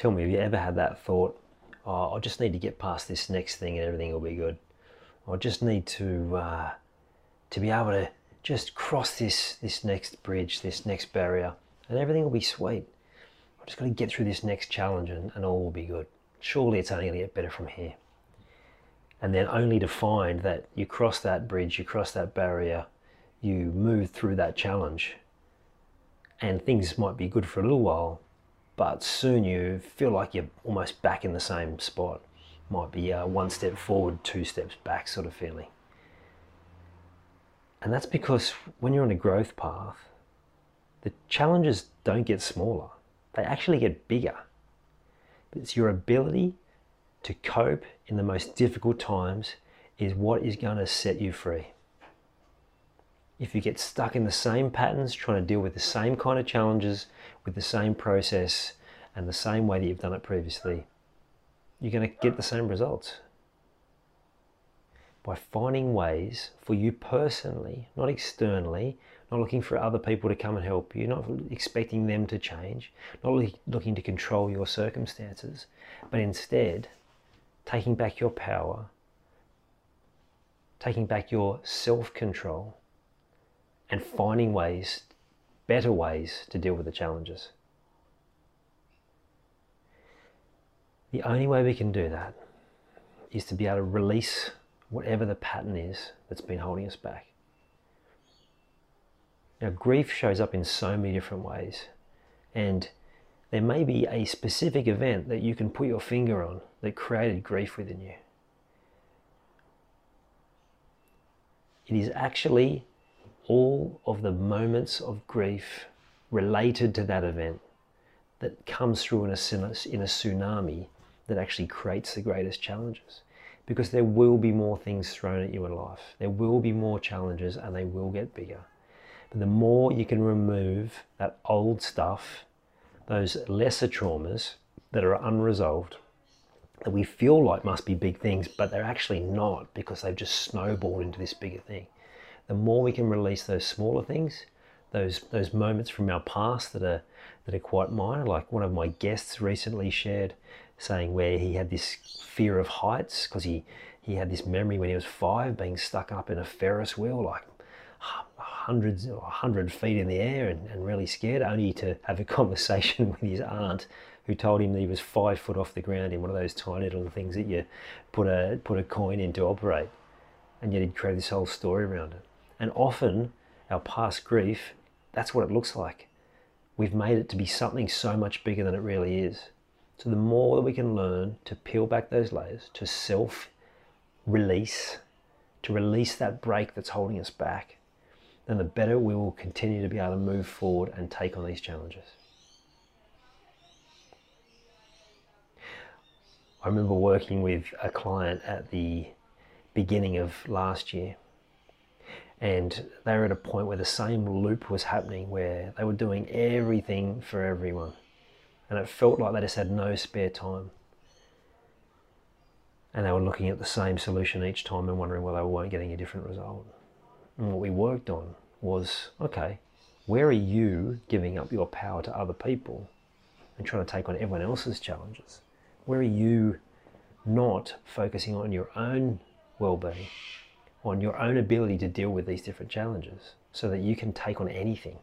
Tell me, have you ever had that thought, oh, I just need to get past this next thing and everything will be good? I just need to uh, to be able to just cross this this next bridge, this next barrier, and everything will be sweet. I'm just going to get through this next challenge and, and all will be good. Surely it's only going to get better from here. And then only to find that you cross that bridge, you cross that barrier, you move through that challenge, and things might be good for a little while, but soon you feel like you're almost back in the same spot. Might be uh, one step forward, two steps back sort of feeling. And that's because when you're on a growth path, the challenges don't get smaller, they actually get bigger. It's your ability to cope in the most difficult times is what is going to set you free. If you get stuck in the same patterns, trying to deal with the same kind of challenges with the same process and the same way that you've done it previously, you're going to get the same results. By finding ways for you personally, not externally, not looking for other people to come and help you, not expecting them to change, not looking to control your circumstances, but instead taking back your power, taking back your self control, and finding ways, better ways to deal with the challenges. The only way we can do that is to be able to release whatever the pattern is that's been holding us back. Now, grief shows up in so many different ways, and there may be a specific event that you can put your finger on that created grief within you. It is actually all of the moments of grief related to that event that comes through in a, in a tsunami that actually creates the greatest challenges. Because there will be more things thrown at you in life. There will be more challenges and they will get bigger. But the more you can remove that old stuff those lesser traumas that are unresolved that we feel like must be big things, but they're actually not because they've just snowballed into this bigger thing. The more we can release those smaller things, those those moments from our past that are that are quite minor, like one of my guests recently shared, saying where he had this fear of heights because he he had this memory when he was five being stuck up in a Ferris wheel, like hundreds or 100 feet in the air and, and really scared, only to have a conversation with his aunt who told him that he was five foot off the ground in one of those tiny little things that you put a, put a coin in to operate. And yet he'd create this whole story around it. And often, our past grief, that's what it looks like. We've made it to be something so much bigger than it really is. So the more that we can learn to peel back those layers, to self release, to release that brake that's holding us back, then the better we will continue to be able to move forward and take on these challenges. I remember working with a client at the beginning of last year, and they were at a point where the same loop was happening where they were doing everything for everyone, and it felt like they just had no spare time. And they were looking at the same solution each time and wondering why they weren't getting a different result. And what we worked on was okay, where are you giving up your power to other people and trying to take on everyone else's challenges? Where are you not focusing on your own well being, on your own ability to deal with these different challenges? so that you can take on anything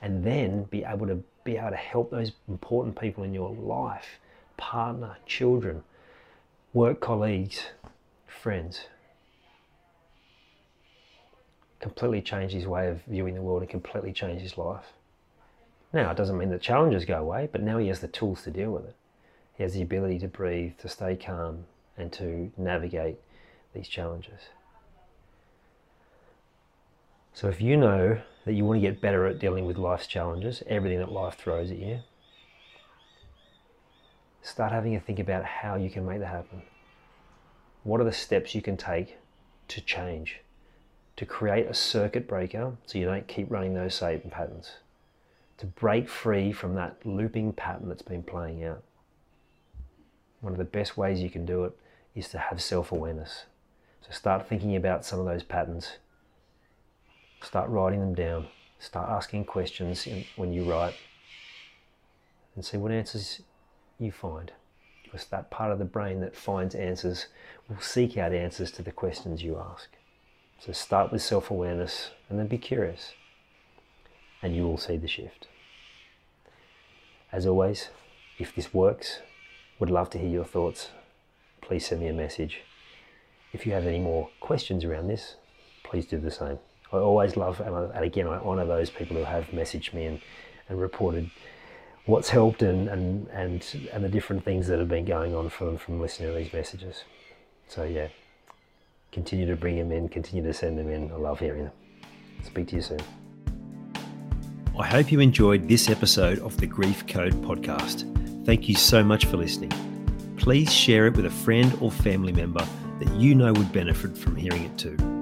and then be able to be able to help those important people in your life partner children work colleagues friends. Completely change his way of viewing the world and completely change his life. Now it doesn't mean the challenges go away but now he has the tools to deal with it. He has the ability to breathe to stay calm and to navigate these challenges so if you know that you want to get better at dealing with life's challenges, everything that life throws at you, start having a think about how you can make that happen. What are the steps you can take to change, to create a circuit breaker so you don't keep running those same patterns, to break free from that looping pattern that's been playing out. One of the best ways you can do it is to have self awareness. So start thinking about some of those patterns Start writing them down. Start asking questions when you write and see what answers you find. Because that part of the brain that finds answers will seek out answers to the questions you ask. So start with self awareness and then be curious, and you will see the shift. As always, if this works, would love to hear your thoughts. Please send me a message. If you have any more questions around this, please do the same. I always love, and again, I honour those people who have messaged me and, and reported what's helped and, and, and, and the different things that have been going on from, from listening to these messages. So, yeah, continue to bring them in, continue to send them in. I love hearing them. Speak to you soon. I hope you enjoyed this episode of the Grief Code podcast. Thank you so much for listening. Please share it with a friend or family member that you know would benefit from hearing it too.